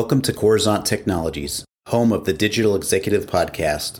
Welcome to Coruzant Technologies, home of the Digital Executive Podcast.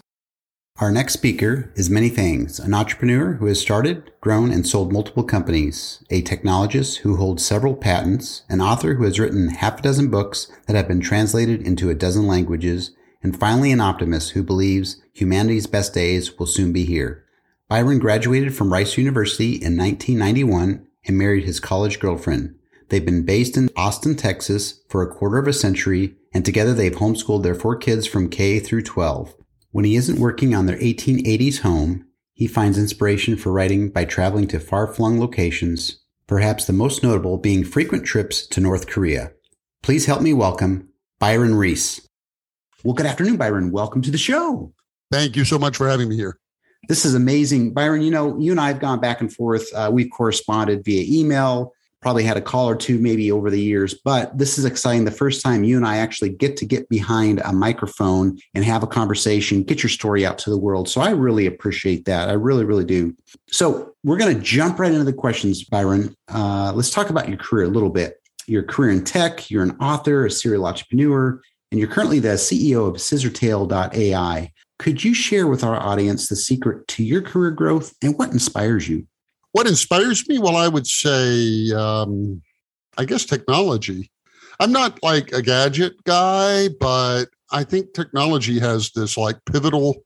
Our next speaker is many things an entrepreneur who has started, grown, and sold multiple companies, a technologist who holds several patents, an author who has written half a dozen books that have been translated into a dozen languages, and finally an optimist who believes humanity's best days will soon be here. Byron graduated from Rice University in 1991 and married his college girlfriend. They've been based in Austin, Texas for a quarter of a century, and together they've homeschooled their four kids from K through 12. When he isn't working on their 1880s home, he finds inspiration for writing by traveling to far-flung locations, perhaps the most notable being frequent trips to North Korea. Please help me welcome Byron Reese. Well, good afternoon, Byron. Welcome to the show. Thank you so much for having me here. This is amazing. Byron, you know, you and I have gone back and forth. Uh, we've corresponded via email, probably had a call or two maybe over the years, but this is exciting. The first time you and I actually get to get behind a microphone and have a conversation, get your story out to the world. So I really appreciate that. I really, really do. So we're going to jump right into the questions, Byron. Uh, let's talk about your career a little bit. Your career in tech, you're an author, a serial entrepreneur, and you're currently the CEO of scissortail.ai. Could you share with our audience the secret to your career growth and what inspires you? What inspires me? Well, I would say, um, I guess technology. I'm not like a gadget guy, but I think technology has this like pivotal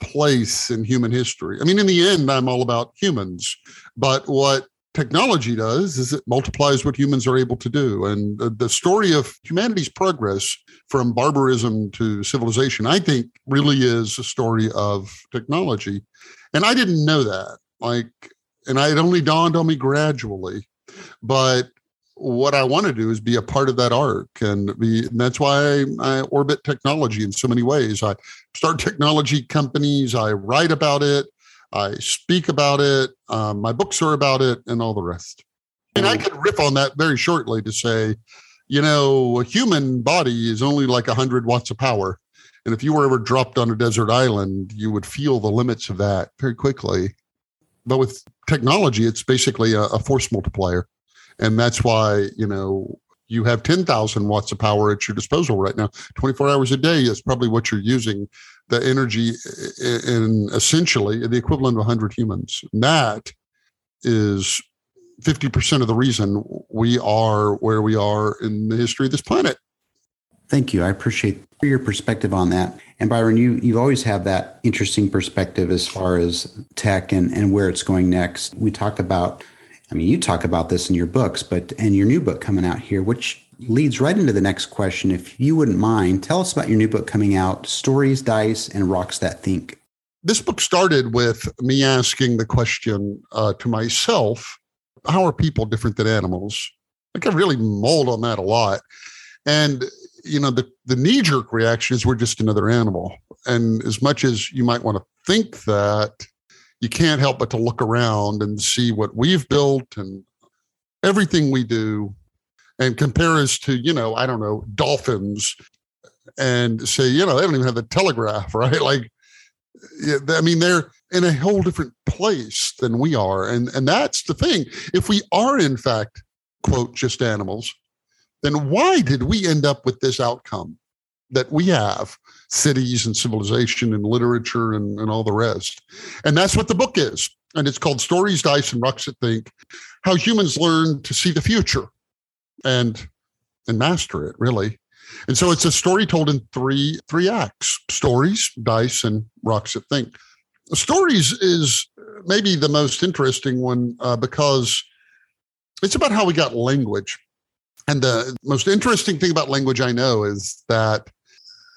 place in human history. I mean, in the end, I'm all about humans, but what technology does is it multiplies what humans are able to do. And the story of humanity's progress from barbarism to civilization, I think, really is a story of technology. And I didn't know that. Like, and it only dawned on me gradually. But what I want to do is be a part of that arc, and be. And that's why I, I orbit technology in so many ways. I start technology companies. I write about it. I speak about it. Um, my books are about it, and all the rest. And I could riff on that very shortly to say, you know, a human body is only like 100 watts of power. And if you were ever dropped on a desert island, you would feel the limits of that very quickly. But with technology, it's basically a, a force multiplier. And that's why, you know, you have 10,000 watts of power at your disposal right now. 24 hours a day is probably what you're using the energy in essentially the equivalent of 100 humans. And that is 50% of the reason we are where we are in the history of this planet. Thank you. I appreciate your perspective on that. And Byron, you you always have that interesting perspective as far as tech and, and where it's going next. We talk about, I mean, you talk about this in your books, but and your new book coming out here, which leads right into the next question. If you wouldn't mind, tell us about your new book coming out, Stories, Dice, and Rocks That Think. This book started with me asking the question uh, to myself how are people different than animals? Like I really mulled on that a lot. And you know, the, the knee jerk reaction is we're just another animal. And as much as you might want to think that, you can't help but to look around and see what we've built and everything we do and compare us to, you know, I don't know, dolphins and say, you know, they don't even have the telegraph, right? Like, I mean, they're in a whole different place than we are. And, and that's the thing. If we are, in fact, quote, just animals, then why did we end up with this outcome that we have cities and civilization and literature and, and all the rest? And that's what the book is. And it's called Stories, Dice, and Rocks That Think How Humans Learn to See the Future and and master it really and so it's a story told in three three acts stories dice and rocks that think stories is maybe the most interesting one uh, because it's about how we got language and the most interesting thing about language i know is that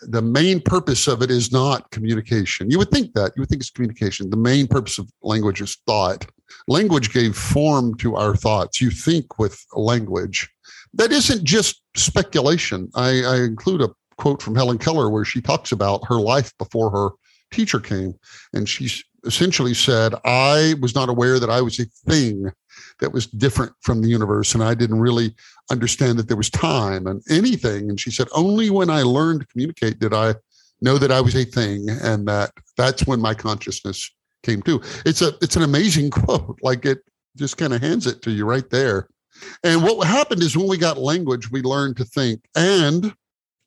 the main purpose of it is not communication. You would think that. You would think it's communication. The main purpose of language is thought. Language gave form to our thoughts. You think with language. That isn't just speculation. I, I include a quote from Helen Keller where she talks about her life before her teacher came. And she essentially said, I was not aware that I was a thing that was different from the universe. And I didn't really understand that there was time and anything. And she said, only when I learned to communicate did I know that I was a thing. And that that's when my consciousness came to. It's a it's an amazing quote. Like it just kind of hands it to you right there. And what happened is when we got language, we learned to think. And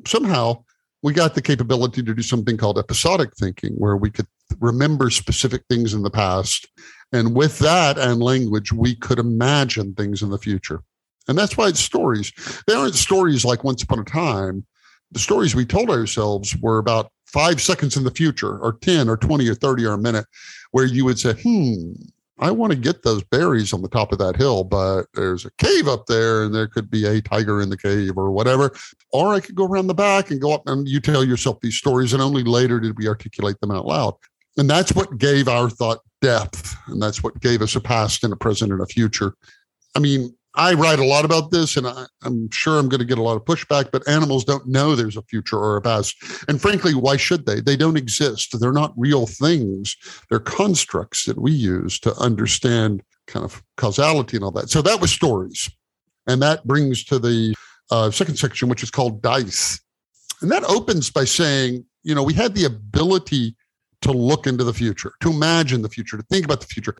somehow we got the capability to do something called episodic thinking, where we could remember specific things in the past. And with that and language, we could imagine things in the future. And that's why it's stories. They aren't stories like once upon a time. The stories we told ourselves were about five seconds in the future, or 10, or 20, or 30, or a minute, where you would say, hmm, I want to get those berries on the top of that hill, but there's a cave up there and there could be a tiger in the cave or whatever. Or I could go around the back and go up and you tell yourself these stories, and only later did we articulate them out loud. And that's what gave our thought depth. And that's what gave us a past and a present and a future. I mean, I write a lot about this, and I, am sure I'm going to get a lot of pushback, but animals don't know there's a future or a past. And frankly, why should they? They don't exist. They're not real things, they're constructs that we use to understand kind of causality and all that. So that was stories. And that brings to the uh, second section, which is called dice. And that opens by saying, you know, we had the ability to look into the future, to imagine the future, to think about the future,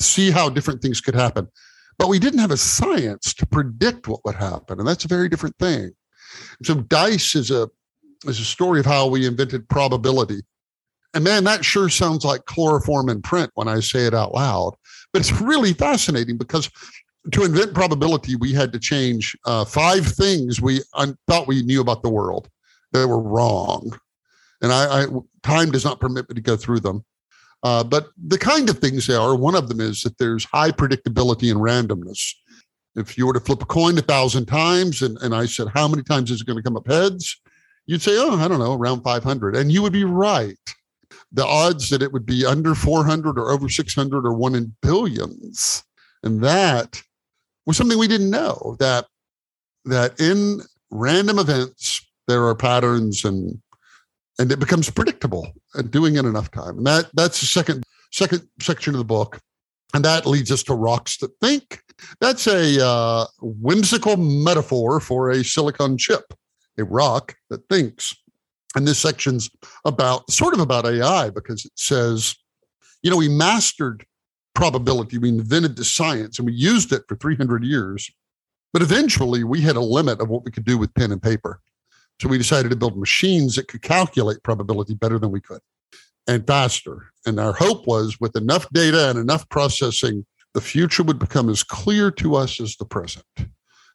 see how different things could happen but we didn't have a science to predict what would happen and that's a very different thing. So dice is a is a story of how we invented probability. And man that sure sounds like chloroform in print when i say it out loud but it's really fascinating because to invent probability we had to change uh, five things we un- thought we knew about the world. That were wrong. And I, I time does not permit me to go through them uh, but the kind of things they are, one of them is that there's high predictability and randomness. If you were to flip a coin a thousand times and, and I said, how many times is it going to come up heads? You'd say, oh, I don't know, around 500. And you would be right. The odds that it would be under 400 or over 600 or one in billions. And that was something we didn't know that, that in random events, there are patterns and and it becomes predictable and doing it enough time. And that that's the second second section of the book. And that leads us to rocks that think. That's a uh, whimsical metaphor for a silicon chip, a rock that thinks. And this section's about sort of about AI because it says, you know, we mastered probability, we invented the science, and we used it for 300 years. But eventually, we had a limit of what we could do with pen and paper. So we decided to build machines that could calculate probability better than we could and faster. And our hope was with enough data and enough processing, the future would become as clear to us as the present.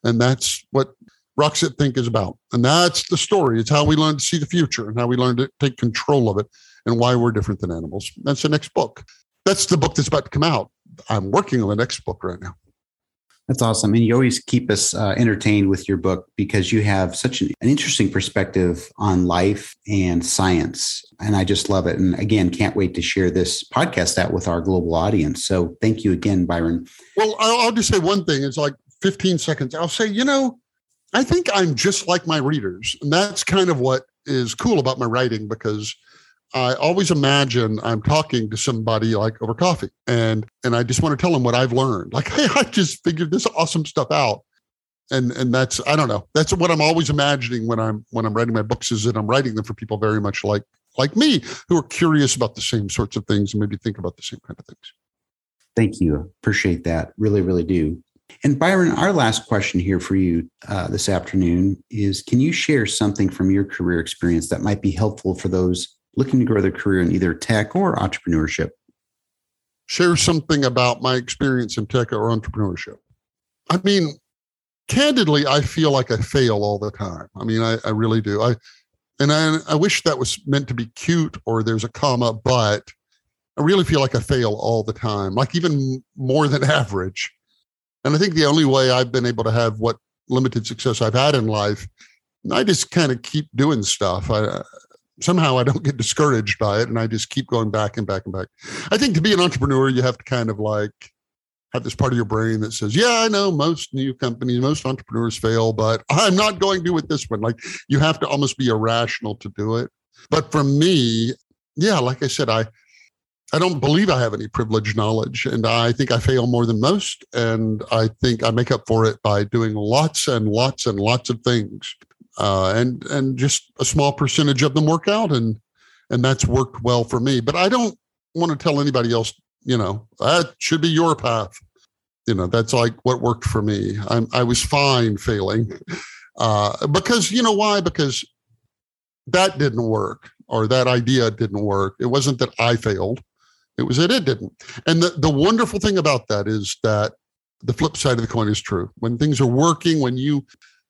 And that's what That Think is about. And that's the story. It's how we learn to see the future and how we learn to take control of it and why we're different than animals. That's the next book. That's the book that's about to come out. I'm working on the next book right now. That's awesome. And you always keep us uh, entertained with your book because you have such an, an, interesting perspective on life and science. And I just love it. And again, can't wait to share this podcast out with our global audience. So thank you again, Byron. Well, I'll, I'll just say one thing. It's like 15 seconds. I'll say, you know, I think I'm just like my readers. And that's kind of what is cool about my writing because I always imagine I'm talking to somebody like over coffee and and I just want to tell them what I've learned. Like, hey, I just figured this awesome stuff out. And and that's I don't know. That's what I'm always imagining when I'm when I'm writing my books is that I'm writing them for people very much like like me who are curious about the same sorts of things and maybe think about the same kind of things. Thank you. Appreciate that. Really, really do. And Byron, our last question here for you uh, this afternoon is Can you share something from your career experience that might be helpful for those looking to grow their career in either tech or entrepreneurship? Share something about my experience in tech or entrepreneurship. I mean, candidly, I feel like I fail all the time. I mean, I, I really do. I and I, I wish that was meant to be cute or there's a comma, but I really feel like I fail all the time, like even more than average. And I think the only way I've been able to have what limited success I've had in life, I just kind of keep doing stuff. I, somehow I don't get discouraged by it and I just keep going back and back and back. I think to be an entrepreneur, you have to kind of like have this part of your brain that says, yeah, I know most new companies, most entrepreneurs fail, but I'm not going to do with this one. Like you have to almost be irrational to do it. But for me, yeah, like I said, I I don't believe I have any privileged knowledge, and I think I fail more than most. And I think I make up for it by doing lots and lots and lots of things uh, and and just a small percentage of them work out, and and that's worked well for me. But I don't want to tell anybody else, you know, that should be your path. You know, that's like what worked for me. I'm I was fine failing. Uh, because you know why? Because that didn't work or that idea didn't work. It wasn't that I failed. It was that it didn't. And the, the wonderful thing about that is that the flip side of the coin is true. When things are working, when you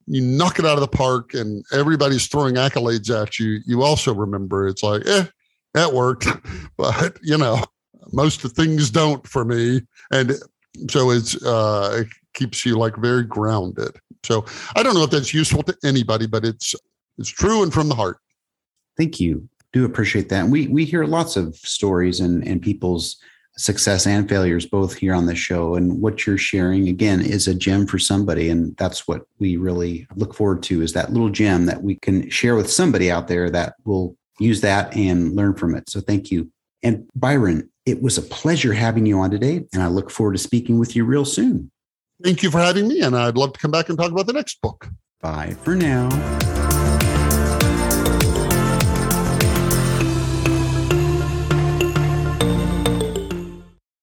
you knock it out of the park and everybody's throwing accolades at you, you also remember it's like, eh, that worked. but you know, most of things don't for me. And so it's uh it keeps you like very grounded. So I don't know if that's useful to anybody, but it's it's true and from the heart. Thank you. Do appreciate that. And we we hear lots of stories and and people's success and failures both here on the show. And what you're sharing again is a gem for somebody. And that's what we really look forward to is that little gem that we can share with somebody out there that will use that and learn from it. So thank you. And byron it was a pleasure having you on today. And i look forward to speaking with you real soon. Thank you for having me. And i'd love to come back and talk about the next book. Bye for now